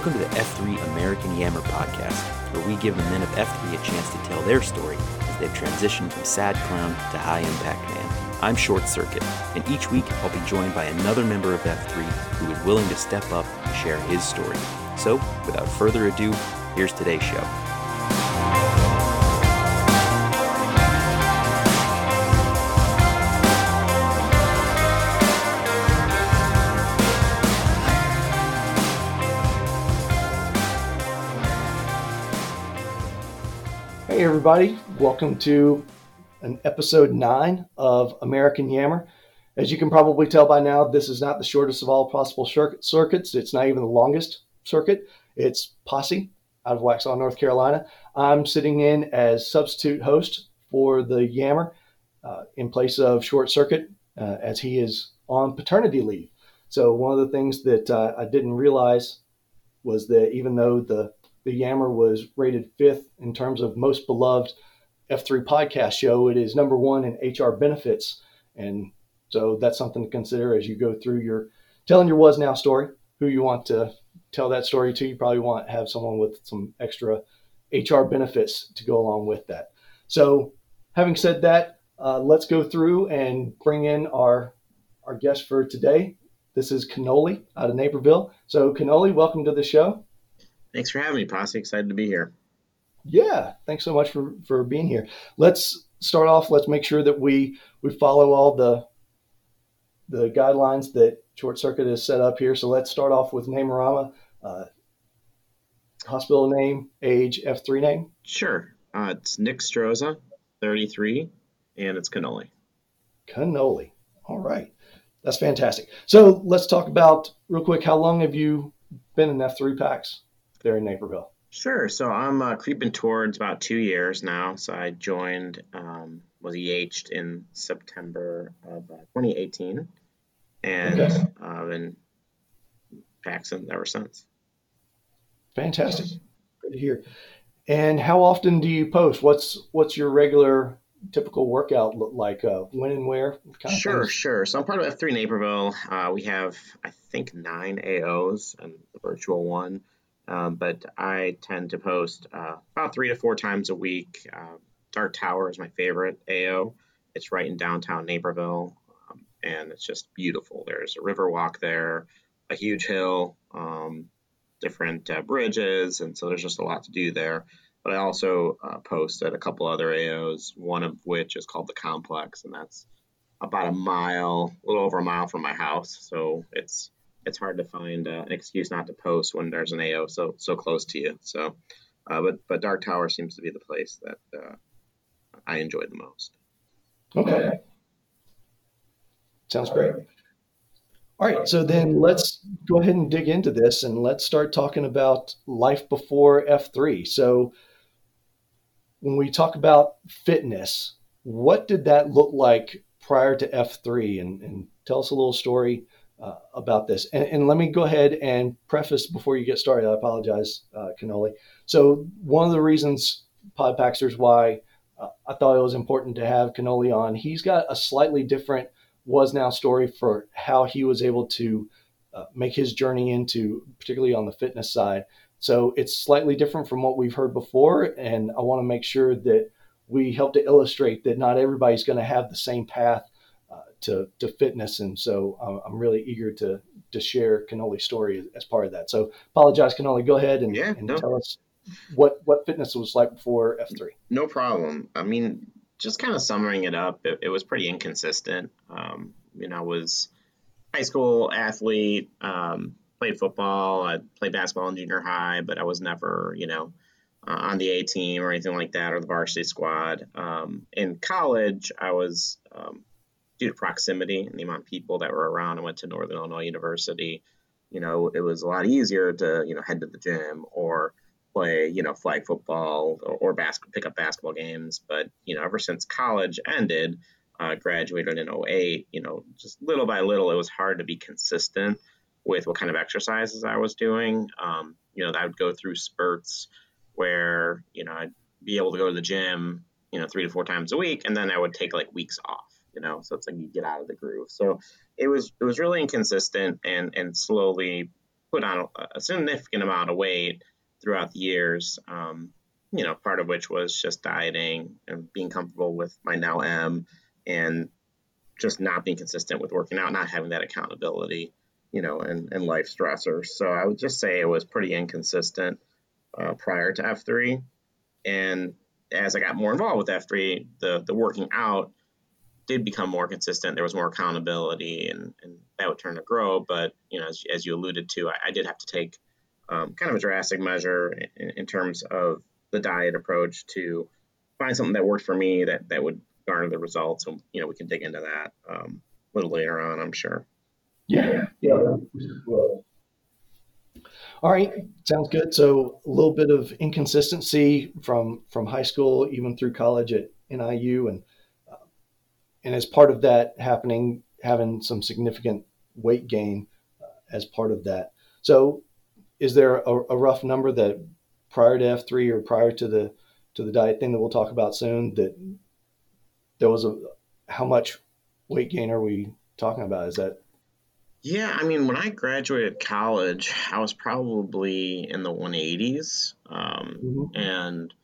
Welcome to the F3 American Yammer podcast, where we give the men of F3 a chance to tell their story as they've transitioned from sad clown to high impact man. I'm Short Circuit, and each week I'll be joined by another member of F3 who is willing to step up and share his story. So, without further ado, here's today's show. Everybody, welcome to an episode nine of American Yammer. As you can probably tell by now, this is not the shortest of all possible circuits. It's not even the longest circuit. It's Posse out of Waxhaw, North Carolina. I'm sitting in as substitute host for the Yammer uh, in place of Short Circuit uh, as he is on paternity leave. So, one of the things that uh, I didn't realize was that even though the the Yammer was rated fifth in terms of most beloved F3 podcast show. It is number one in HR benefits. And so that's something to consider as you go through your telling your was now story, who you want to tell that story to. You probably want to have someone with some extra HR benefits to go along with that. So, having said that, uh, let's go through and bring in our our guest for today. This is Cannoli out of Naperville. So, Cannoli, welcome to the show. Thanks for having me, Posse. Excited to be here. Yeah, thanks so much for, for being here. Let's start off. Let's make sure that we we follow all the the guidelines that Short Circuit has set up here. So let's start off with Namerama, uh, hospital name, age, F3 name. Sure. Uh, it's Nick Stroza, 33, and it's Cannoli. Cannoli. All right. That's fantastic. So let's talk about real quick. How long have you been in F3 packs? There in Naperville? Sure. So I'm uh, creeping towards about two years now. So I joined, um, was EH'd in September of uh, 2018, and okay. uh, been Paxson ever since. Fantastic. Good to hear. And how often do you post? What's what's your regular typical workout look like? Uh, when and where? sure, sure. So I'm part of F3 Naperville. Uh, we have, I think, nine AOs and the virtual one. Um, but I tend to post uh, about three to four times a week. Uh, Dark Tower is my favorite AO. It's right in downtown Naperville, um, and it's just beautiful. There's a river walk there, a huge hill, um, different uh, bridges, and so there's just a lot to do there. But I also uh, post at a couple other AOs, one of which is called the Complex, and that's about a mile, a little over a mile from my house. So it's it's hard to find uh, an excuse not to post when there's an AO so so close to you. So, uh, but but Dark Tower seems to be the place that uh, I enjoy the most. Okay, sounds great. All right, so then let's go ahead and dig into this and let's start talking about life before F3. So, when we talk about fitness, what did that look like prior to F3? And, and tell us a little story uh, about this. And, and, let me go ahead and preface before you get started. I apologize, uh, Cannoli. So one of the reasons Podpaxers why uh, I thought it was important to have Cannoli on. He's got a slightly different was now story for how he was able to uh, make his journey into, particularly on the fitness side. So it's slightly different from what we've heard before, and I want to make sure that we help to illustrate that not everybody's going to have the same path to, to fitness. And so uh, I'm really eager to, to share Cannoli's story as part of that. So apologize, Cannoli, Go ahead and, yeah, and no. tell us what, what fitness was like before F3. No problem. I mean, just kind of summing it up, it, it was pretty inconsistent. Um, you know, I was high school athlete, um, played football, I played basketball in junior high, but I was never, you know, uh, on the A team or anything like that or the varsity squad. Um, in college, I was um, due to proximity and the amount of people that were around. I went to Northern Illinois University. You know, it was a lot easier to you know head to the gym or play you know flag football or, or pick up basketball games. But you know, ever since college ended, uh, graduated in 08, you know, just little by little, it was hard to be consistent with what kind of exercises I was doing. Um, you know, I would go through spurts where you know I'd be able to go to the gym, you know, three to four times a week, and then I would take like weeks off you know so it's like you get out of the groove so it was it was really inconsistent and and slowly put on a, significant amount of weight throughout the years. Um, you know, part of which was just dieting and being comfortable with my now M and just not being consistent with working out, not having that accountability, you know, and, and life stressors. So I would just say it was pretty inconsistent uh, prior to F3. And as I got more involved with F3, the, the working out did become more consistent. There was more accountability and, and that would turn to grow. But, you know, as, as you alluded to, I, I did have to take um, kind of a drastic measure in, in terms of the diet approach to find something that worked for me that, that would garner the results. And, you know, we can dig into that um, a little later on, I'm sure. Yeah. Yeah. All right, sounds good. So a little bit of inconsistency from from high school even through college at NIU, and and as part of that happening, having some significant weight gain uh, as part of that. So, is there a, a rough number that prior to F three or prior to the to the diet thing that we'll talk about soon that there was a how much weight gain are we talking about? Is that yeah, I mean, when I graduated college, I was probably in the 180s, um, mm-hmm. and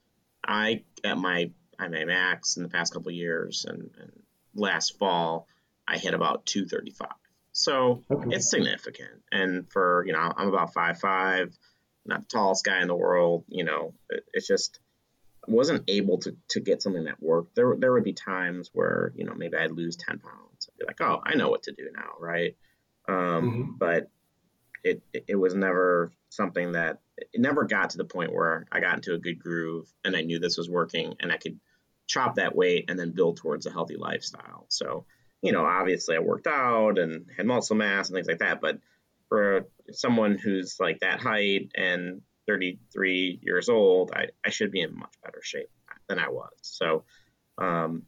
I at my I my max in the past couple years, and, and, last fall I hit about 235. So okay. it's significant, and for you know I'm about five five, not the tallest guy in the world. You know, it, it's just wasn't able to to get something that worked. There there would be times where you know maybe I'd lose 10 pounds. I'd be like, oh, I know what to do now, right? um, mm-hmm. but it it was never something that it never got to the point where I got into a good groove and I knew this was working and I could chop that weight and then build towards a healthy lifestyle. So, you know, obviously I worked out and had muscle mass and things like that, but for someone who's like that height and 33 years old, I, I should be in much better shape than I was. So, um,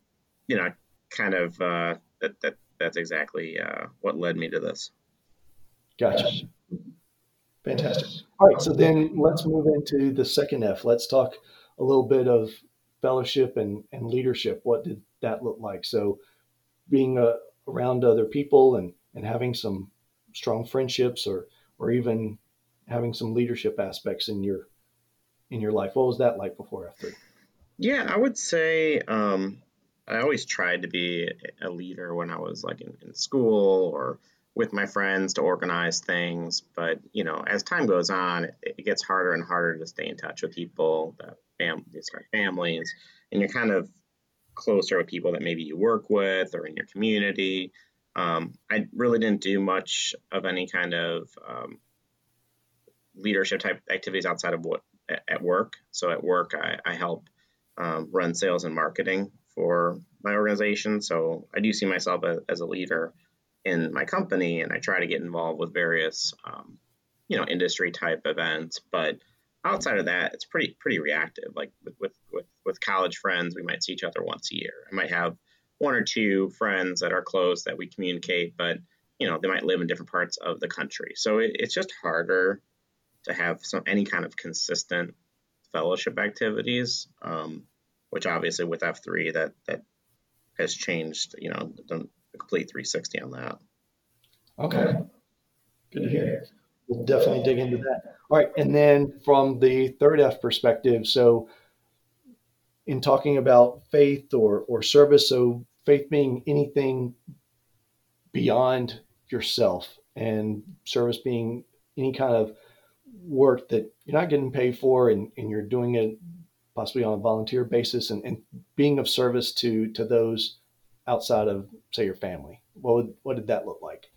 you know, kind of uh, that, that that's exactly uh, what led me to this. Gotcha. Fantastic. All right, so then let's move into the second F. Let's talk a little bit of fellowship and, and leadership. What did that look like? So, being uh, around other people and, and having some strong friendships, or or even having some leadership aspects in your in your life. What was that like before three? Yeah, I would say um, I always tried to be a leader when I was like in, in, school or with my friends to organize things. But you know, as time goes on, it, it gets harder and harder to stay in touch with people, that fam- families, and you're kind of closer with people that maybe you work with or in your community. Um, I really didn't do much of any kind of um, leadership type activities outside of what at work. So at work, I, I help um, run sales and marketing for my organization. So I do see myself as a leader in my company, and I try to get involved with various, um, you know, industry type events. But outside of that, it's pretty pretty reactive. Like with, with with with college friends, we might see each other once a year. I might have one or two friends that are close that we communicate, but you know, they might live in different parts of the country. So it, it's just harder to have some any kind of consistent fellowship activities. Um, which obviously with F3 that that has changed, you know, the, complete 360 on that. Okay. Good to hear. We'll definitely dig into that. All right. And then from the third F perspective, so in talking about faith or, or service, so faith being anything beyond yourself and service being any kind of work that you're not getting paid for and, and you're doing it possibly on a volunteer basis and, and being of service to to those outside of say your family what would what did that look like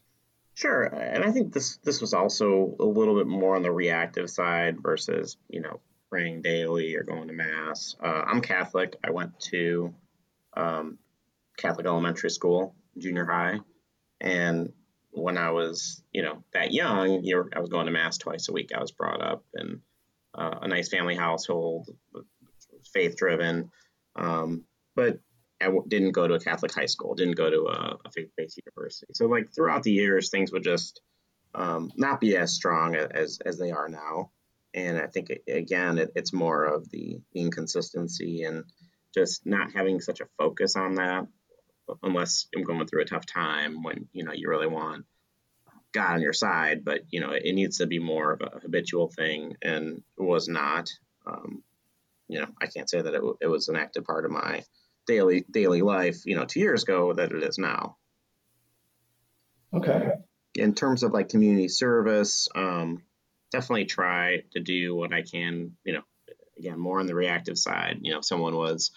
sure and i think this this was also a little bit more on the reactive side versus you know praying daily or going to mass uh, i'm catholic i went to um, catholic elementary school junior high and when i was you know that young you i was going to mass twice a week i was brought up in uh, a nice family household faith driven. Um, but I didn't go to a Catholic high school, didn't go to a, a faith based university. So, like, throughout the years, things would just um, not be as strong as, as they are now. And I think, it, again, it, it's more of the inconsistency and just not having such a focus on that unless I'm going through a tough time when, you know, you really want God on your side, but you know, it needs to be more of a habitual thing, and it was not. Um, you know, I can't say that it, it was an active part of my daily daily life, you know, two years ago that it is now. Okay. In terms of like community service, um, definitely try to do what I can, you know, again, more on the reactive side. You know, if someone was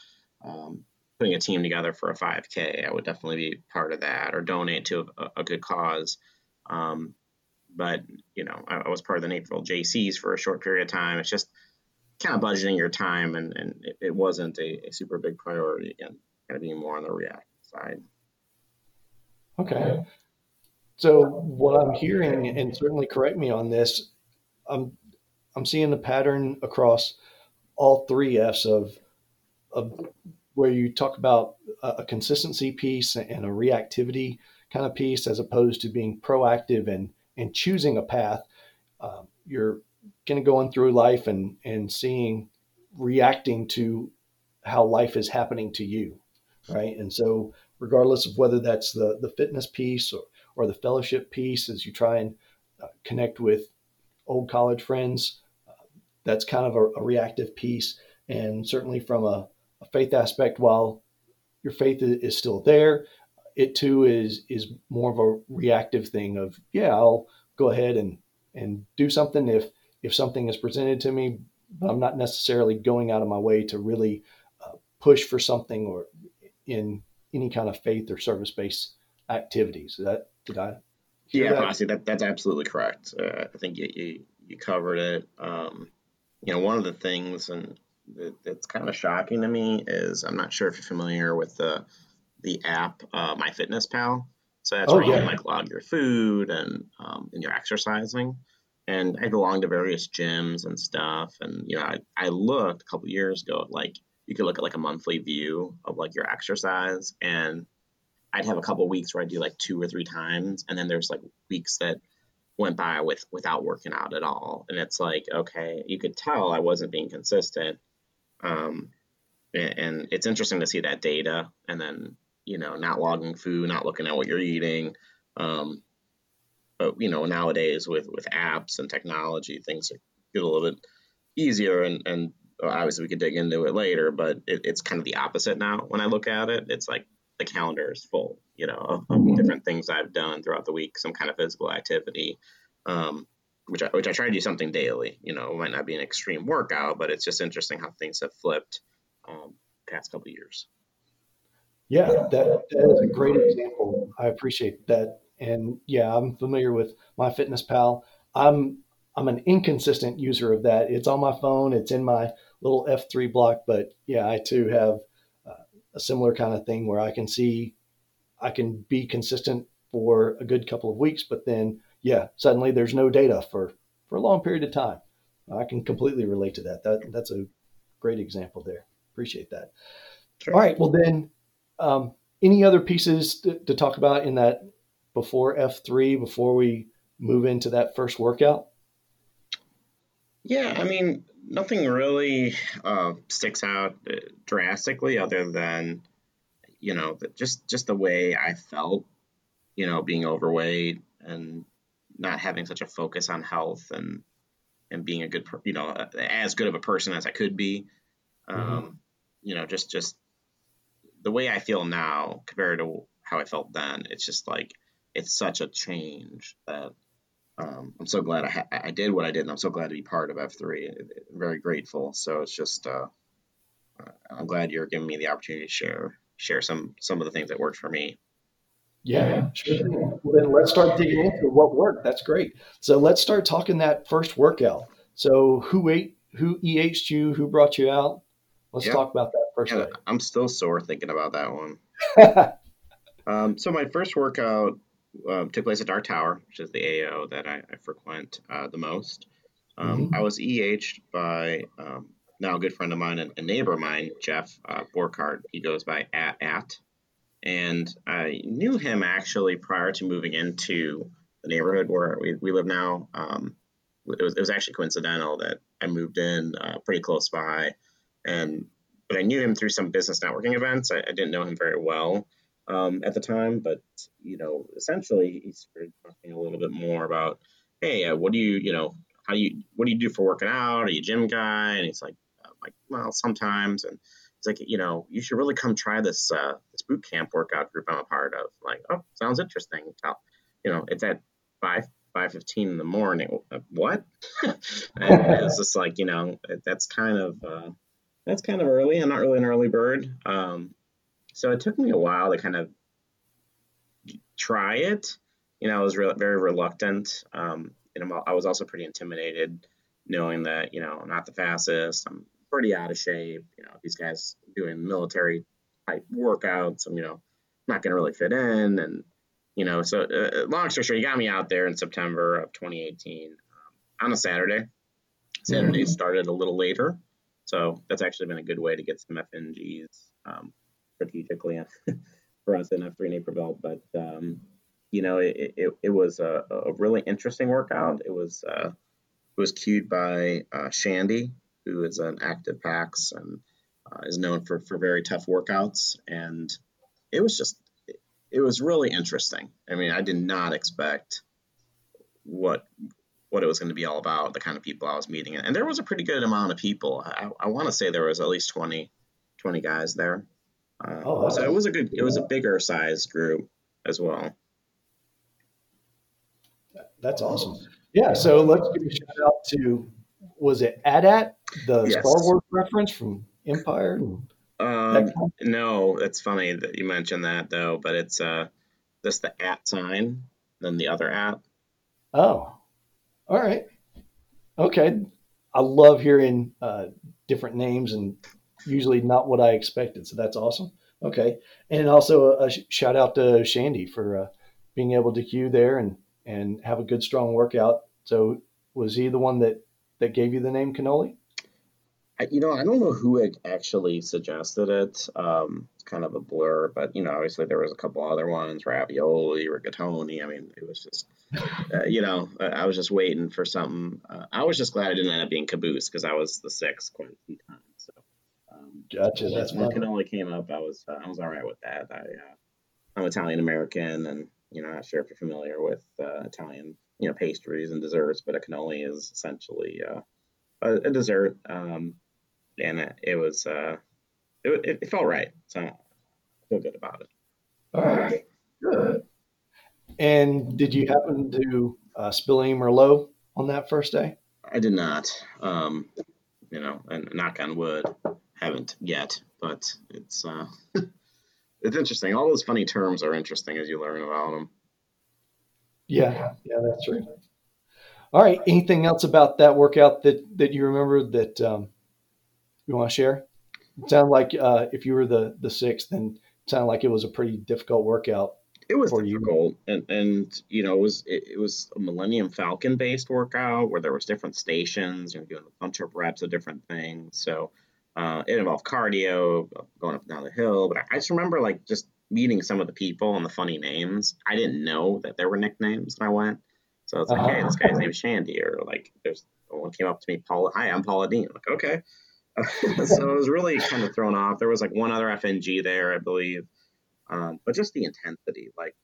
um, putting a team together for a 5K, I would definitely be part of that or donate to a, a good cause. Um, but, you know, I, I, was part of the Naperville JCs for a short period of time. It's just kind of budgeting your time, and, and it, it wasn't a, a, super big priority. Again, kind of being more on the React side. Okay. So what I'm hearing, and certainly correct me on this, I'm I'm seeing the pattern across all three F's of of where you talk about a, consistency piece and a reactivity kind of piece, as opposed to being proactive and and choosing a path. Uh, you're kind of going through life and and seeing reacting to how life is happening to you, right? And so, regardless of whether that's the the fitness piece or or the fellowship piece, as you try and uh, connect with old college friends, uh, that's kind of a, a reactive piece. And certainly from a a faith aspect, while your faith is still there, it too is is more of a reactive thing of yeah, I'll go ahead and and do something if if something is presented to me, but I'm not necessarily going out of my way to really uh, push for something or in any kind of faith or service based activities. Is That did I? Yeah, that? honestly, that that's absolutely correct. Uh, I think you, you, you covered it. Um, you know, one of the things, and that's kind of shocking to me is I'm not sure if you're familiar with the the app uh, MyFitnessPal. So that's oh, where you can like log your food and um, and your exercising. And I belong to various gyms and stuff. And you know, I, I looked a couple years ago at like you could look at like a monthly view of like your exercise, and I'd have a couple weeks where I do like two or three times, and then there's like weeks that went by with without working out at all. And it's like, okay, you could tell I wasn't being consistent. Um, and, and it's interesting to see that data and then, you know, not logging food, not looking at what you're eating. Um, but, you know, nowadays with, with apps and technology, things get a little bit easier and, and obviously we could dig into it later, but it, it's kind of the opposite now when I look at it. It's like the calendar is full, you know, of, of mm-hmm. different things I've done throughout the week, some kind of physical activity. Um, which I, which I try to do something daily. You know, it might not be an extreme workout, but it's just interesting how things have flipped um, past couple years. Yeah, that, that is a great example. I appreciate that, and yeah, I'm familiar with MyFitnessPal. I'm I'm an inconsistent user of that. It's on my phone. It's in my little F3 block, but yeah, I too have uh, a similar kind of thing where I can see I can be consistent for a good couple of weeks, but then yeah, suddenly there's no data for for a long period of time. I can completely relate to that. That that's a great example there. Appreciate that. Sure. All right. Well, then, um, any other pieces to, to talk about in that before F three before we move into that first workout? Yeah, I mean, nothing really uh, sticks out uh, drastically, other than you know, just just the way I felt, you know, being overweight and not having such a focus on health and and being a good, you know, as good of a person as I could be. Mm-hmm. Um, you know, just just the way I feel now compared to how I felt then. It's just like it's such a change that um, I'm so glad I, ha- I did what I did, and I'm so glad to be part of F3. I'm very grateful. So it's just uh, I'm glad you're giving me the opportunity to share share some some of the things that worked for me. Yeah, sure. Well, then let's start digging into what worked. That's great. So let's start talking that first workout. So who ate, who EH'd you, who brought you out? Let's talk about that first. Yeah, I'm still sore thinking about that one. um, so my first workout um, took place at Dark Tower, which is the AO that I, I frequent uh, the most. Um, mm-hmm. I was EH'd by um, now a good friend of mine and a neighbor of mine, Jeff uh, Borkart. He goes by at at and I knew him actually prior to moving into the neighborhood where we, we live now. Um, it, was, it was actually coincidental that I moved in uh, pretty close by, and but I knew him through some business networking events. I, I, didn't know him very well, um, at the time, but you know, essentially he started talking a little bit more about, hey, uh, what do you, you know, how do you, what do you do for working out? Are you a gym guy? And he's like, I'm like, well, sometimes. And he's like, you know, you should really come try this uh, this boot camp workout group I'm a part of. Like, oh, sounds interesting. You know, it's at five five fifteen in the morning. Uh, what? and it's just like, you know, that's kind of uh, that's kind of early. I'm not really an early bird. Um, so it took me a while to kind of try it. You know, I was re- very reluctant. Um, and I was also pretty intimidated knowing that, you know, I'm not the fastest. I'm pretty out of shape. You know, these guys doing military type workouts, I'm, you know, not going to really fit in. And, you know, so uh, long story short, he got me out there in September of 2018 um, on a Saturday. Saturday mm-hmm. started a little later. So that's actually been a good way to get some FNGs. Um, strategically for us in F3 Naperville. But um, you know, it, it, it was a, a, really interesting workout. It was uh, it was cued by uh, Shandy, who is an active PAX and uh, is known for for very tough workouts. And it was just it, was really interesting. I mean, I did not expect what what it was going to be all about, the kind of people I was meeting. And there was a pretty good amount of people. I, I want to say there was at least 20, 20 guys there. Uh, oh, so it was a good, it was a bigger size group as well. That's awesome. Yeah. So let's give a shout out to, was it AT-AT, the yes. Star Wars reference from Empire? Um, no, it's funny that you mentioned that though, but it's uh, just the at sign, then the other at. Oh, all right. Okay. I love hearing uh, different names and usually not what I expected. So that's awesome. Okay, and also a, a shout out to Shandy for uh, being able to cue there and and have a good strong workout. So was he the one that that gave you the name cannoli? You know, I don't know who actually suggested it. Um, it's kind of a blur, but you know, obviously there was a couple other ones, ravioli, rigatoni. I mean, it was just, uh, you know, I was just waiting for something. Uh, I was just glad I didn't end up being caboose because I was the sixth quite a few times. Gotcha. That's when cannoli came up. I was uh, I was all right with that. I uh, I'm Italian American, and you know, not sure if you're familiar with uh, Italian you know pastries and desserts, but a cannoli is essentially uh, a, a, dessert. Um, and it, it was uh, it, it felt right, so I feel good about it. All right, good. And did you happen to uh, spill any Merlot on that first day? I did not. Um, you know, and knock on wood haven't yet, but it's uh, it's interesting. All those funny terms are interesting as you learn about them. Yeah, yeah, that's right. All right. Anything else about that workout that that you remember that um, you want to share? It sounded like uh, if you were the the sixth, then it sounded like it was a pretty difficult workout. It was difficult, you. and and you know it was it, it, was a Millennium Falcon based workout where there was different stations, you know, doing a bunch of reps of different things. So uh, it involved cardio, going up and down the hill. But I just remember like just meeting some of the people and the funny names. I didn't know that there were nicknames when I went. So it's like, uh-huh. hey, this guy's name is Shandy, or like there's one came up to me, Paul. Hi, I'm Paula Deen. I'm like, okay. so it was really kind of thrown off. There was like one other FNG there, I believe, um, but just the intensity. Like,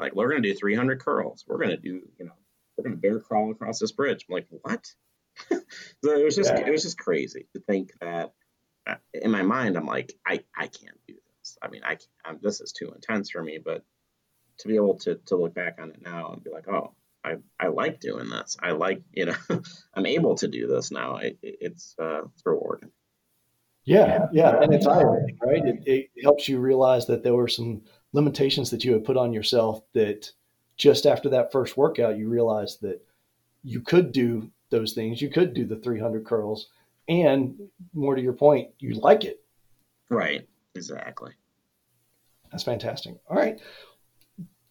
like we're gonna do 300 curls. We're gonna do, you know, we're gonna bear crawl across this bridge. I'm like, what? so it was just, yeah. it was just crazy to think that in my mind, I'm like, I, I can't do this. I mean, I can't, this is too intense for me. But to be able to, to look back on it now and be like, oh, I, I like doing this. I like, you know, I'm able to do this now. It, it's, uh, it's rewarding. Yeah, yeah, and it's eye-opening, right? It, it helps you realize that there were some limitations that you had put on yourself. That just after that first workout, you realized that you could do those things. You could do the 300 curls, and more to your point, you like it. Right. Exactly. That's fantastic. All right.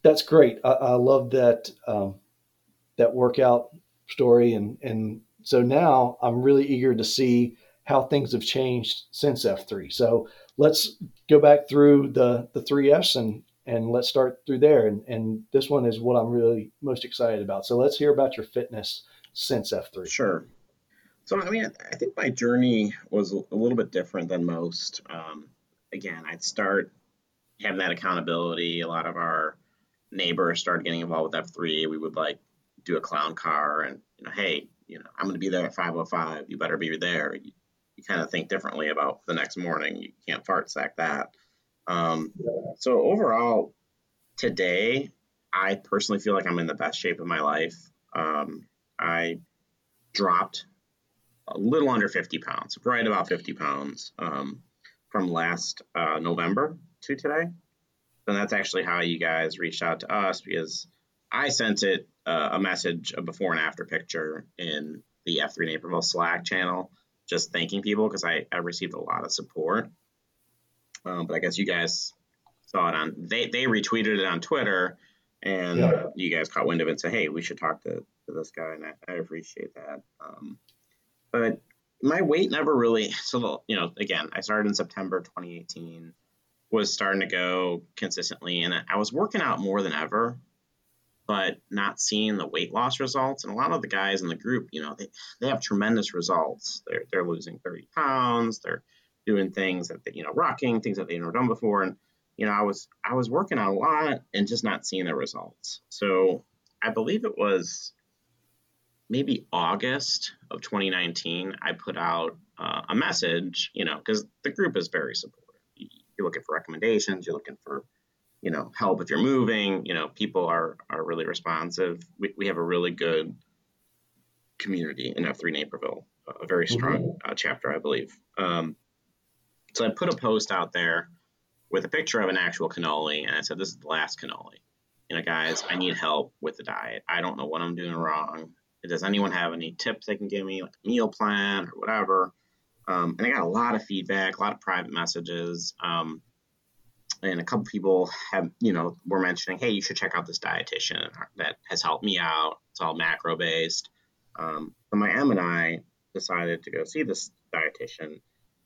That's great. I, I love that um, that workout story, and and so now I'm really eager to see how things have changed since F3. So let's go back through the the three Fs and and let's start through there. And and this one is what I'm really most excited about. So let's hear about your fitness since F3. Sure. So, I mean, I think my journey was a little bit different than most. Um, again, I'd start having that accountability. A lot of our neighbors started getting involved with F3. We would like do a clown car and, you know, hey, you know, I'm going to be there at 505. You better be there. You, you kind of think differently about the next morning. You can't fart sack that. Um, so overall, today, I personally feel like I'm in the best shape of my life. Um, I dropped a little under 50 pounds, right about 50 pounds um, from last uh, November to today. And that's actually how you guys reached out to us because I sent it uh, a message, a before and after picture in the F3 Naperville Slack channel, just thanking people because I, I received a lot of support. Um, but I guess you guys saw it on, they, they retweeted it on Twitter and yeah. you guys caught wind of it and said, hey, we should talk to, to this guy. And I, I appreciate that. Um, but my weight never really, so, you know, again, I started in September 2018 was starting to go consistently and I was working out more than ever but not seeing the weight loss results. And a lot of the guys in the group, you know, they, they have tremendous results. They're, they're losing 30 pounds. They're doing things that, they, you know, rocking things that they've never done before. And, you know, I was, I was working out a lot and just not seeing the results. So I believe it was maybe August of 2019, I put out uh, a message, you know, because the group is very supportive. You're looking for recommendations, you're looking for you know help if you're moving you know people are are really responsive. We, we have a really good community in f3 naperville a very strong mm-hmm. uh, chapter i believe. Um, so i put a post out there with a picture of an actual cannoli and i said this is the last cannoli. You know guys i need help with the diet. I don't know what i'm doing wrong does anyone have any tips they can give me like a meal plan or whatever um, and i got a lot of feedback a lot of private messages um, and a couple people have, you know, were mentioning, hey, you should check out this dietitian that has helped me out. It's all macro based. Um, so my M and I decided to go see this dietitian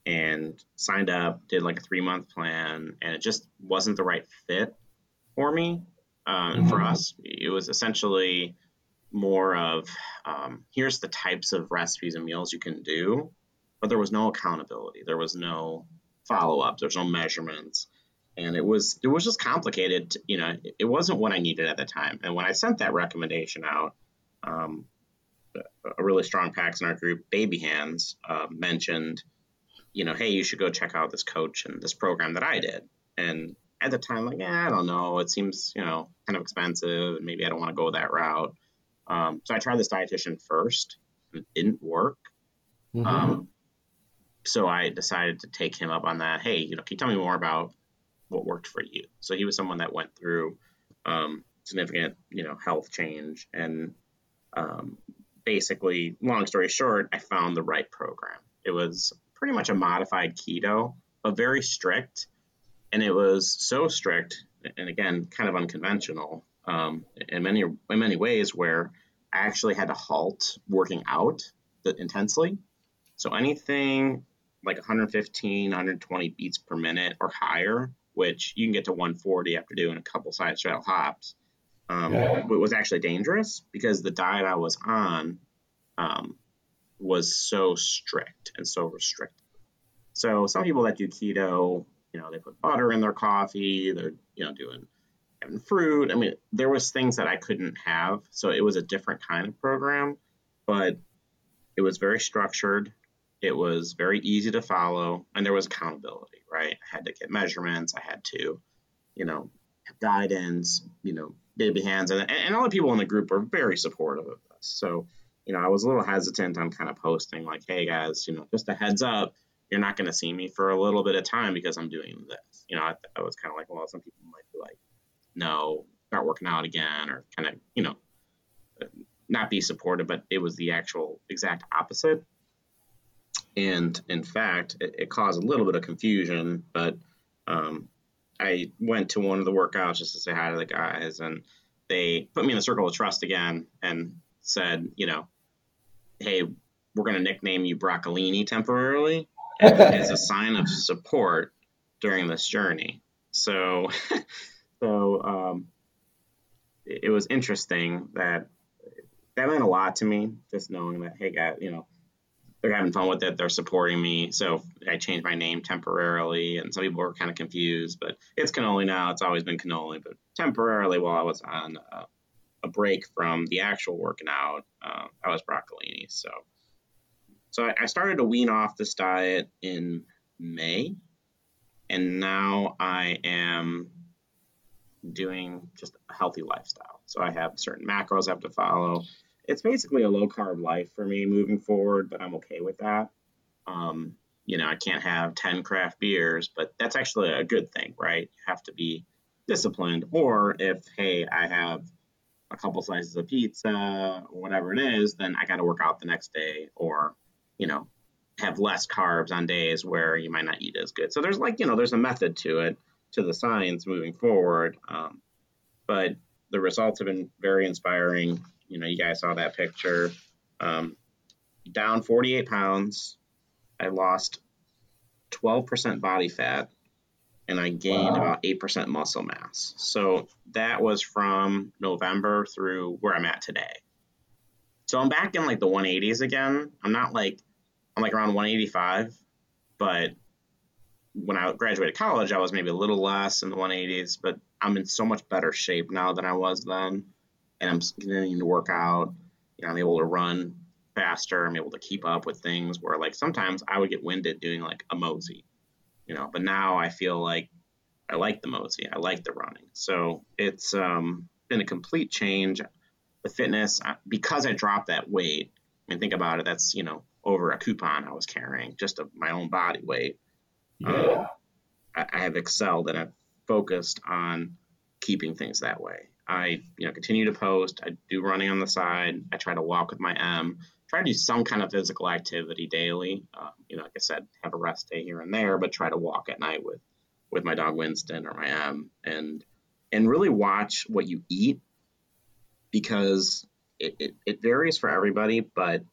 and signed up, did like a three month plan, and it just wasn't the right fit for me um, and for mm-hmm. us. It was essentially more of um, here's the types of recipes and meals you can do, but there was no accountability. There was no follow up. There's no measurements and it was it was just complicated. You know, it wasn't what I needed at the time. And when I sent that recommendation out, um, a really strong PAX in our group, Baby Hands, uh, mentioned, you know, hey, you should go check out this coach and this program that I did. And at the time, like, yeah, I don't know, it seems you know kind of expensive, and maybe I don't want to go that route. Um, so I tried this dietitian first, it didn't work. Mm-hmm. Um, so I decided to take him up on that. Hey, you know, can you tell me more about what worked for you. So he was someone that went through um, significant, you know, health change, and um, basically, long story short, I found the right program. It was pretty much a modified keto, but very strict, and it was so strict, and again, kind of unconventional um, in many in many ways, where I actually had to halt working out intensely. So anything like 115, 120 beats per minute or higher which you can get to 140 after doing a couple side straddle hops, um, yeah. was actually dangerous because the diet I was on um, was so strict and so restrictive. So some people that do keto, you know, they put butter in their coffee, they're, you know, doing having fruit. I mean, there was things that I couldn't have. So it was a different kind of program, but it was very structured. It was very easy to follow, and there was accountability right? I had to get measurements. I had to, you know, have guidance, you know, baby hands. And, and all the people in the group were very supportive of this. So, you know, I was a little hesitant on kind of posting like, hey guys, you know, just a heads up, you're not going to see me for a little bit of time because I'm doing this. You know, I, I was kind of like, well, some people might be like, no, start working out again, or kind of, you know, not be supportive, but it was the actual exact opposite. And in fact, it, it caused a little bit of confusion, but um, I went to one of the workouts just to say hi to the guys, and they put me in the circle of trust again and said, you know, hey, we're going to nickname you Broccolini temporarily as a sign of support during this journey. So, so um, it, was interesting that that meant a lot to me, just knowing that, hey, guys, you know, they're having fun with it. They're supporting me. So I changed my name temporarily, and some people were kind of confused, but it's cannoli now. It's always been cannoli, but temporarily while I was on uh, a break from the actual working out, uh, I was broccolini. So, so I, I started to wean off this diet in May, and now I am doing just a healthy lifestyle. So I have certain macros I have to follow. It's basically a low carb life for me moving forward, but I'm okay with that. Um, you know, I can't have 10 craft beers, but that's actually a good thing, right? You have to be disciplined. Or if, hey, I have a couple slices of pizza or whatever it is, then I got to work out the next day or, you know, have less carbs on days where you might not eat as good. So there's like, you know, there's a method to it, to the science moving forward. Um, but the results have been very inspiring. You know, you guys saw that picture. Um, down 48 pounds. I lost 12% body fat and I gained wow. about 8% muscle mass. So that was from November through where I'm at today. So I'm back in like the 180s again. I'm not like, I'm like around 185, but when I graduated college, I was maybe a little less in the 180s, but I'm in so much better shape now than I was then. And I'm continuing to work out. You know, I'm able to run faster. I'm able to keep up with things where like sometimes I would get winded doing like a mosey you know, but now I feel like I like the mosey, I like the running. So it's um, been a complete change. The fitness, because I dropped that weight, I mean, think about it, that's, you know, over a coupon I was carrying, just of my own body weight. Yeah. I, I have excelled and I've focused on keeping things that way. I, you know, continue to post. I do running on the side. I try to walk with my M try to do some kind of physical activity daily. Uh, you know, like I said, have a rest day here and there, but try to walk at night with with my dog Winston or my M, and and really watch what you eat because it, it, it varies for everybody. But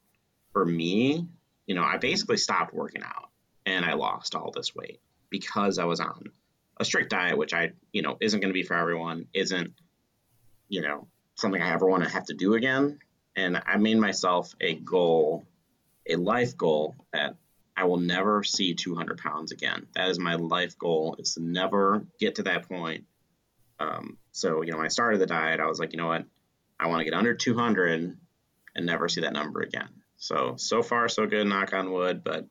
for me, you know, I basically stopped working out and I lost all this weight because I was on a strict diet, which I, you know, isn't going to be for everyone, isn't, you know, something I ever want to have to do again and I made myself a goal, a life goal that I will never see 200 pounds again. That is my life goal is to never get to that point. Um, so, you know, when I started the diet, I was like, you know what? I want to get under 200 and never see that number again. So, so far, so good, knock on wood. But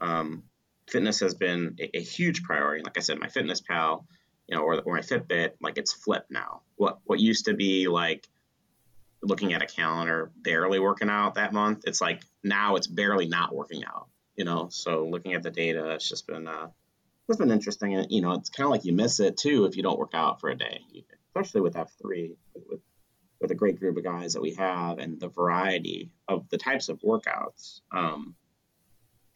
um, fitness has been a, a, huge priority. Like I said, MyFitnessPal, you know, or, or my Fitbit, like it's flipped now. What, what used to be like looking at a calendar barely working out that month it's like now it's barely not working out you know so looking at the data it's just been uh it's been interesting and you know it's kind of like you miss it too if you don't work out for a day especially with f3 with with a great group of guys that we have and the variety of the types of workouts um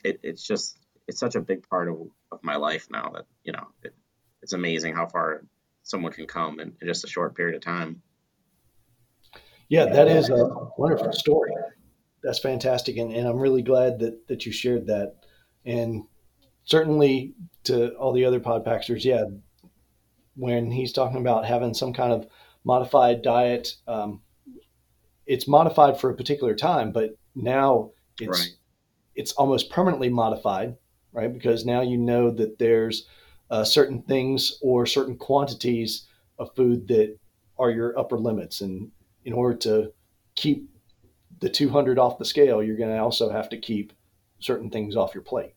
it, it's just it's such a big part of, of my life now that you know it, it's amazing how far someone can come in, in just a short period of time yeah, that is a wonderful story. That's fantastic. And, and I'm really glad that, that you shared that. And certainly to all the other podpackers, yeah, when he's talking about having some kind of modified diet, um, it's modified for a particular time, but now it's right. it's almost permanently modified, right? Because now you know that there's uh, certain things or certain quantities of food that are your upper limits, and in order to keep the 200 off the scale, you're going to also have to keep certain things off your plate,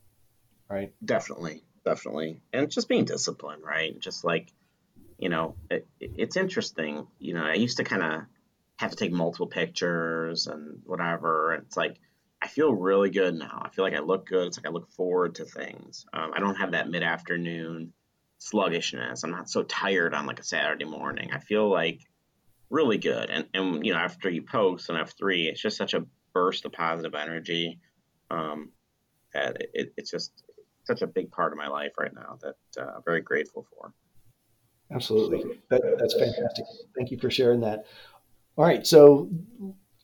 right? Definitely, definitely, and just being disciplined, right? Just like, you know, it, it's interesting. You know, I used to kind of have to take multiple pictures and whatever. And It's like I feel really good now. I feel like I look good. It's like I look forward to things. Um, I don't have that mid afternoon sluggishness. I'm not so tired on like a Saturday morning. I feel like really good. And and you know, after you post on F three, it's just such a burst of positive energy. Um, that it, it's just such a big part of my life right now that uh, I'm very grateful for. Absolutely, that, that's fantastic. Thank you for sharing that. All right, so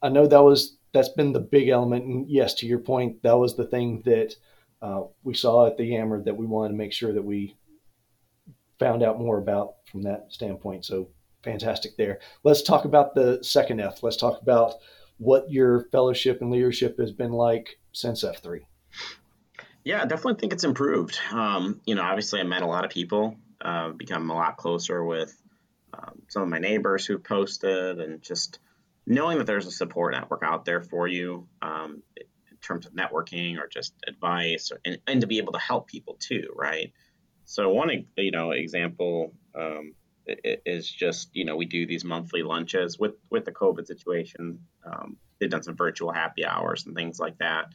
I know that was that's been the big element, and yes, to your point, that was the thing that uh, we saw at the Yammer that we wanted to make sure that we found out more about from that standpoint. So fantastic there. Let's talk about the second F. Let's talk about what your fellowship and leadership has been like since F3. Yeah, I definitely think it's improved. Um, you know, obviously, I met a lot of people, uh, become a lot closer with um, some of my neighbors who posted, and just knowing that there's a support network out there for you um, in terms of networking or just advice, or, and, and to be able to help people too, right? So one, you know, example um, is just you know we do these monthly lunches with with the COVID situation. Um, they've done some virtual happy hours and things like that.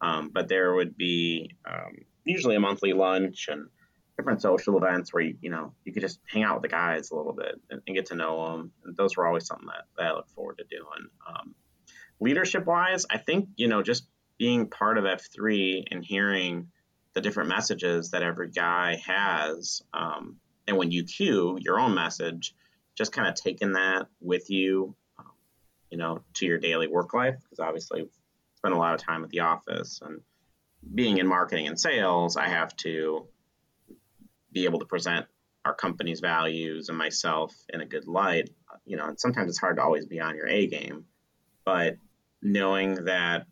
Um, but there would be um, usually a monthly lunch and different social events where you you know you could just hang out with the guys a little bit and, and get to know them. And those were always something that, that I look forward to doing. Um, leadership wise, I think you know just being part of F3 and hearing the different messages that every guy has um, and when you cue your own message, just kind of taking that with you, um, you know, to your daily work life, because obviously spend a lot of time at the office and being in marketing and sales, I have to be able to present our company's values and myself in a good light. You know, and sometimes it's hard to always be on your A game, but knowing that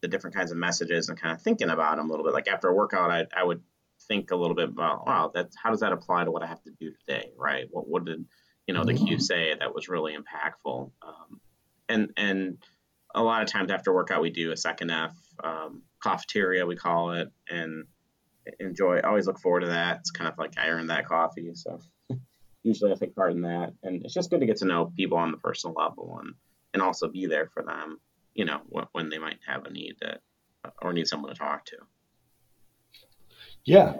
the different kinds of messages and kind of thinking about them a little bit, like after a workout, I, I would think a little bit about wow that's how does that apply to what i have to do today right what, what did you know the cue mm-hmm. say that was really impactful um, and and a lot of times after workout we do a second f um, Coffeeteria we call it and enjoy I always look forward to that. It's kind of like i earned that coffee so usually i take part in that. And it's just good to get to know people on the personal level and and also be there for them you know when they might have a need that or need someone to talk to. Yeah,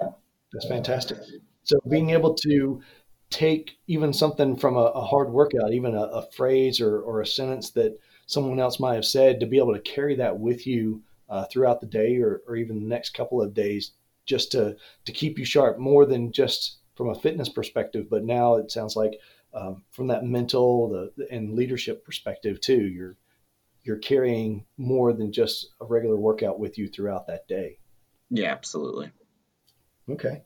that's fantastic. So being able to take even something from a, a hard workout, even a, a, phrase or, or a sentence that someone else might have said, to be able to carry that with you uh, throughout the day or, or even the next couple of days, just to to keep you sharp more than just from a fitness perspective, but now it sounds like um, from that mental the, and leadership perspective too. You're you're carrying more than just a regular workout with you throughout that day. Yeah, absolutely. Okay.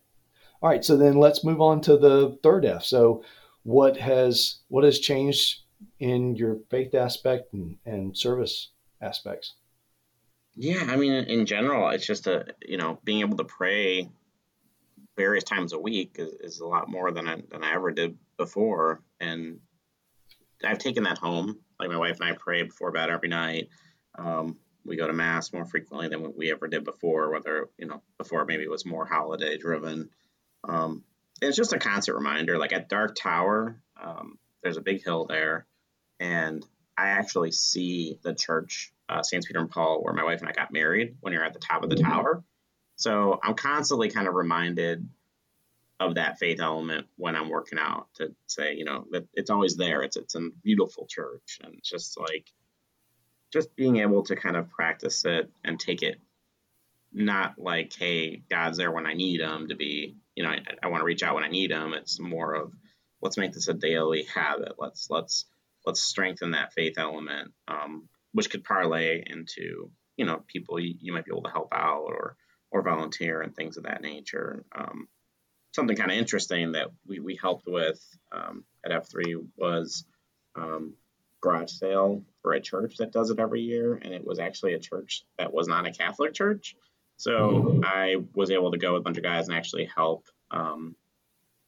All right. So then let's move on to the third F. So what has what has changed in your faith aspect and, and service aspects? Yeah, I mean, in general, it's just a you know being able to pray various times a week is, is a lot more than I, than I ever did before, and I've taken that home. Like my wife and I pray before bed every night. Um, we go to mass more frequently than we ever did before. Whether you know before maybe it was more holiday driven. Um, it's just a constant reminder. Like at Dark Tower, um, there's a big hill there, and I actually see the church, uh, Saints Peter and Paul, where my wife and I got married. When you're at the top of the mm-hmm. tower, so I'm constantly kind of reminded of that faith element when I'm working out to say, you know, that it's always there. It's it's a beautiful church, and it's just like just being able to kind of practice it and take it not like hey god's there when i need him to be you know i, I want to reach out when i need him it's more of let's make this a daily habit let's let's let's strengthen that faith element um, which could parlay into you know people you, you, might be able to help out or or volunteer and things of that nature um, something kind of interesting that we, we helped with um, at f3 was um, garage sale for a church that does it every year, and it was actually a church that was not a Catholic church. So mm-hmm. I was able to go with a bunch of guys and actually help um,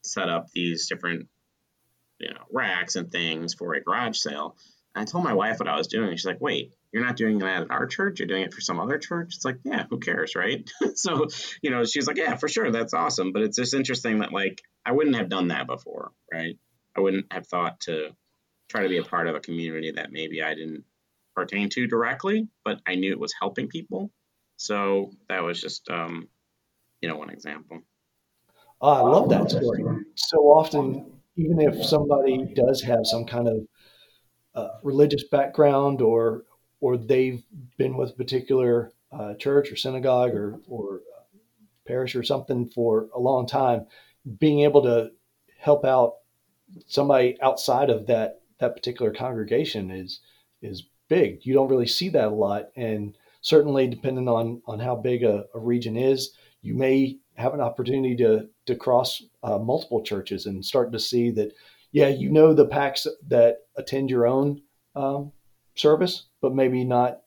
set up these different, you know, racks and things for a garage sale. And I told my wife what I was doing. She's like, "Wait, you're not doing that at our church. You're doing it for some other church." It's like, yeah, who cares, right? so, you know, she's like, "Yeah, for sure, that's awesome." But it's just interesting that like I wouldn't have done that before, right? I wouldn't have thought to try to be a part of a community that maybe I didn't pertain to directly, but I knew it was helping people. So that was just, um, you know, one example. Oh, I love that story. So often, even if somebody does have some kind of uh, religious background or or they've been with a particular uh, church or synagogue or or uh, parish or something for a long time, being able to help out somebody outside of that that particular congregation is is big. You don't really see that a lot, and certainly depending on on how big a, a region is, you may have an opportunity to to cross uh, multiple churches and start to see that. Yeah, you know the PAX that attend your own um, service, but maybe not.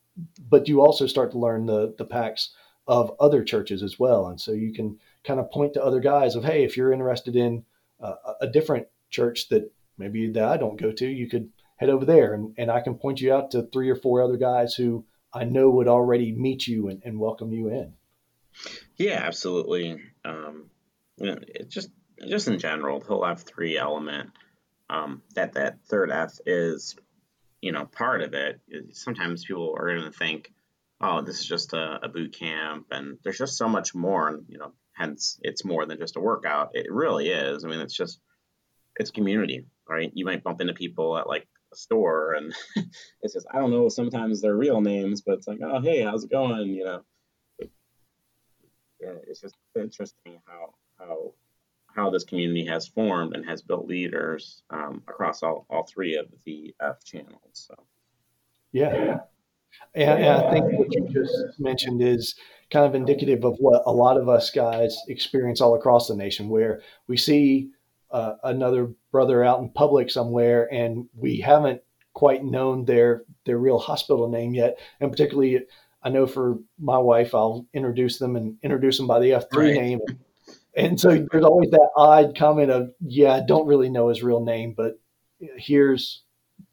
But you also start to learn the the PAX of other churches as well, and so you can kind of point to other guys of hey, if you're interested in uh, a different church that maybe that I don't go to, you could head over there, and, and I can point you out to three or four other guys who I know would already meet you and, and welcome you in. Yeah, absolutely. Um, you know, it just just in general, whole F three element. Um, that that third F is, you know, part of it. Sometimes people are going to think, oh, this is just a, a, boot camp, and there's just so much more. And you know, hence it's more than just a workout. It really is. I mean, it's just it's community, right? You might bump into people at like a store, and it's just I don't know. Sometimes they're real names, but it's like, oh, hey, how's it going? You know, yeah, it's just interesting how how how this community has formed and has built leaders um, across all, all three of the F channels. So, yeah. And, and, I think what you just mentioned is kind of indicative of what a lot of us guys experience all across the nation, where we see uh, another brother out in public somewhere and we haven't quite known their their real hospital name yet, and particularly I know for my wife, I'll introduce them and introduce them by the F3 right. name. And so there's always that odd comment of, yeah, I don't really know his real name, but here's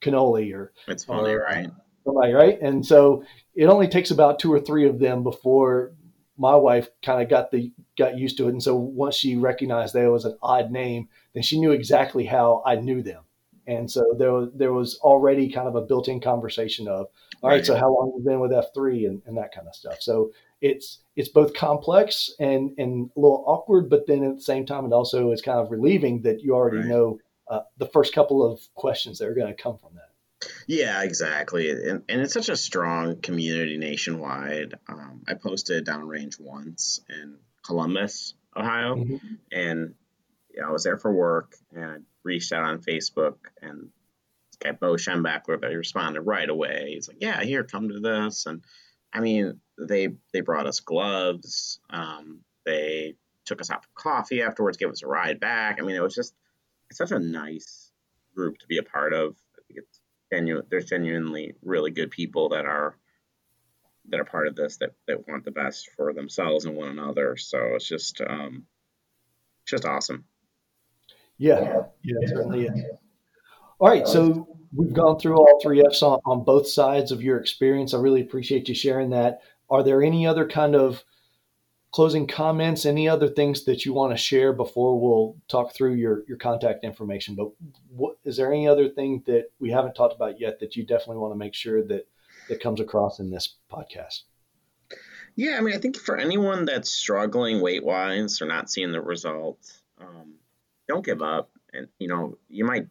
cannoli or it's funny, or, right? Somebody, right? And so it only takes about two or three of them before my wife kind of got the got used to it. And so once she recognized that it was an odd name, then she knew exactly how I knew them. And so there was there was already kind of a built-in conversation of, all right, right. so how long have you been with F3 and, and that kind of stuff. So it's it's both complex and and a little awkward, but then at the same time, it also is kind of relieving that you already right. know uh, the first couple of questions that are going to come from that. Yeah, exactly, and, and it's such a strong community nationwide. Um, I posted downrange once in Columbus, Ohio, mm-hmm. and I was there for work, and I reached out on Facebook, and this guy Bo Schembachler, he responded right away. He's like, "Yeah, here, come to this," and I mean, they they brought us gloves. Um, they took us out for coffee afterwards, gave us a ride back. I mean, it was just such a nice group to be a part of. I think it's genuine. There's genuinely really good people that are that are part of this that, that want the best for themselves and one another. So it's just um, just awesome. Yeah, yeah, it certainly. All right, so we've gone through all three Fs on, on both sides of your experience. I really appreciate you sharing that. Are there any other kind of closing comments, any other things that you want to share before we'll talk through your, your contact information? But what, is there any other thing that we haven't talked about yet that you definitely want to make sure that that comes across in this podcast? Yeah, I mean, I think for anyone that's struggling weight wise or not seeing the results, um, don't give up. And, you know, you might,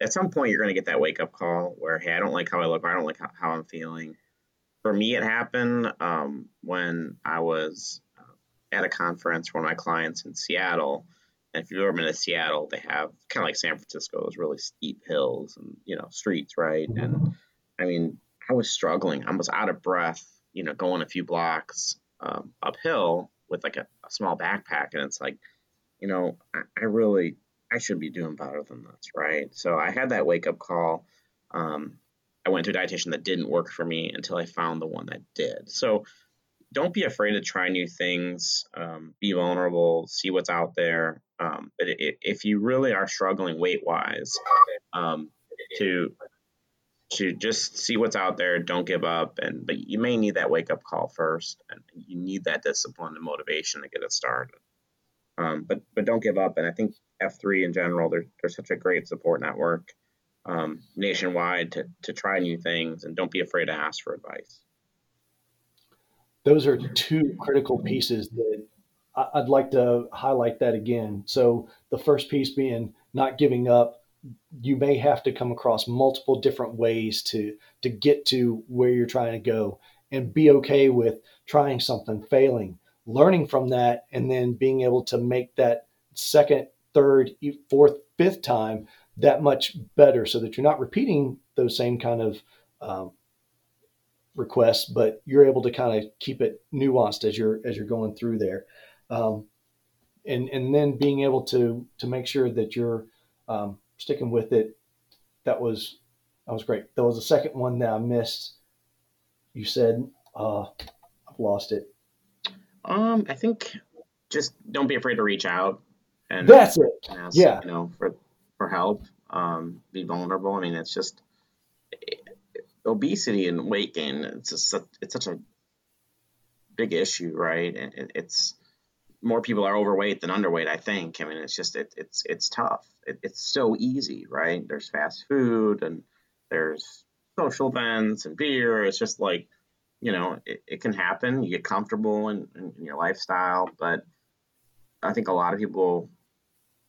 at some point, you're going to get that wake up call where, hey, I don't like how I look, or I don't like how, how I'm feeling. For me, it happened um, when I was uh, at a conference for one of my clients in Seattle. And if you've ever been to Seattle, they have kind of like San Francisco, those really steep hills and, you know, streets, right? And I mean, I was struggling. I was out of breath, you know, going a few blocks um, uphill with like a, a small backpack. And it's like, you know, I, I, really, I should be doing better than this, right? So I had that wake up call. Um, I went to a dietitian that didn't work for me until I found the one that did. So don't be afraid to try new things. Um, be vulnerable. See what's out there. Um, but it, if you really are struggling weight wise, um, to to just see what's out there. Don't give up. And but you may need that wake up call first, and you need that discipline and motivation to get it started. Um, but but don't give up. And I think F3 in general, they're, they're such a great support network um, nationwide to, to try new things and don't be afraid to ask for advice. Those are two critical pieces that I'd like to highlight that again. So the first piece being not giving up. You may have to come across multiple different ways to to get to where you're trying to go and be okay with trying something, failing, learning from that and then being able to make that second, third, fourth, fifth time that much better so that you're not repeating those same kind of um, requests, but you're able to kind of keep it nuanced as you're as you're going through there. Um, and and then being able to to make sure that you're um, sticking with it. That was That was great. There was a second one that I missed. You said, uh, I've lost it. Um, I think just don't be afraid to reach out and That's it. ask, Yeah. you know, for for help. Um, be vulnerable. I mean, it's just obesity and weight gain. It's just such, it's such a big issue, right? And it, it's more people are overweight than underweight. I think. I mean, it's just it, it's it's tough. It, it's so easy, right? There's fast food and there's social events and beer. It's just like you know, it, it can happen. You get comfortable in, in, in your lifestyle, but I think a lot of people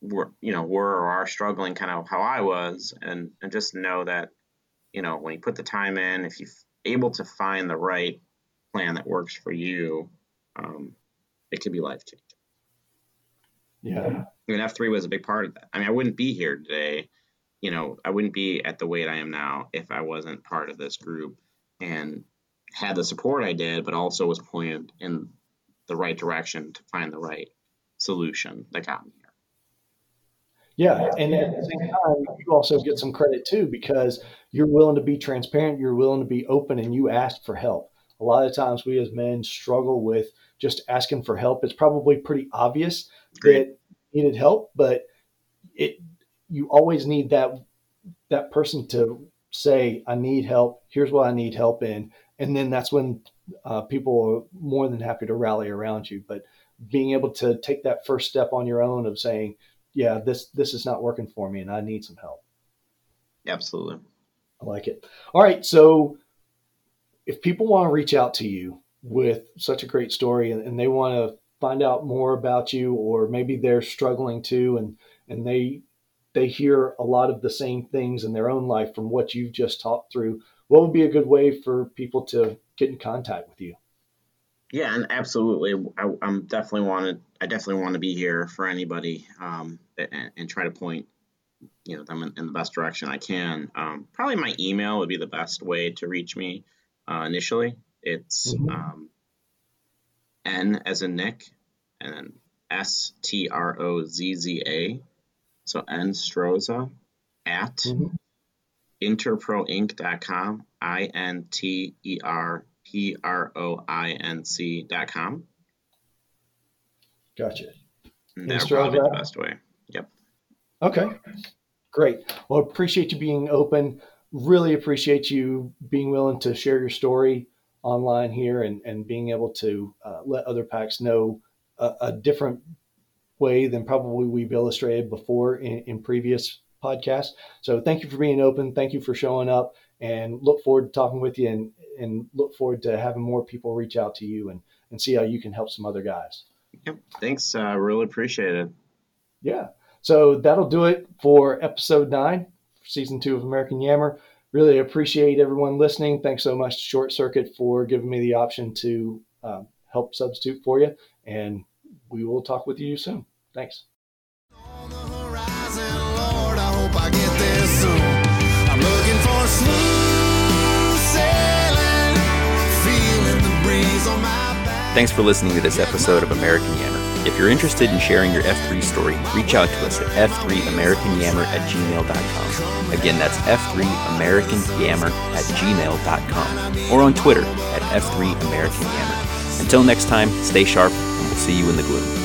were, you know, were or are struggling kind of how I was, and and just know that, you know, when you put the time in, if you're able to find the right plan that works for you, um, it could be life changing. Yeah. I mean, F three was a big part of that. I mean, I wouldn't be here today. You know, I wouldn't be at the weight I am now if I wasn't part of this group and had the support I did, but also was pointed in the right direction to find the right solution that got me. Yeah, and at the same time, you also get some credit too because you're willing to be transparent, you're willing to be open, and you ask for help. A lot of times, we as men struggle with just asking for help. It's probably pretty obvious that you needed help, but it you always need that that person to say, "I need help. Here's what I need help in," and then that's when uh, people are more than happy to rally around you. But being able to take that first step on your own of saying, "Yeah, this this is not working for me, and I need some help." Absolutely. I like it. All right, so if people want to reach out to you with such a great story and, and they want to find out more about you, or maybe they're struggling too, and and they they hear a lot of the same things in their own life from what you've just talked through, what would be a good way for people to get in contact with you? Yeah, and absolutely. I, I'm definitely wanted. I definitely want to be here for anybody, um, and, and try to point, you know, them in, in the best direction I can. Um, probably my email would be the best way to reach me uh, initially. It's Mhm. um, N as in Nick, and then S T R O Z Z A. So N Strozza at Mhm. interproinc.com. I N T E R P R O I N com. Gotcha. That's probably the best way. Yep. Okay, great. Well, appreciate you being open. Really appreciate you being willing to share your story online here and, and being able to uh, let other PAX know a, a different way than probably we've illustrated before in, in previous podcasts. So thank you for being open. Thank you for showing up and look forward to talking with you and, and look forward to having more people reach out to you and, and see how you can help some other guys. Yep. Thanks. Uh, really appreciate it. Yeah. So that'll do it for episode nine, season two of American Yammer. Really appreciate everyone listening. Thanks so much, Short Circuit, for giving me the option to um, help substitute for you. And we will talk with you soon. Thanks. Thanks for listening to this episode of American Yammer. If you're interested in sharing your F3 story, reach out to us at f3americanyammer at gmail.com. Again, that's f3americanyammer at gmail.com or on Twitter at f3americanyammer. Until next time, stay sharp and we'll see you in the gloom.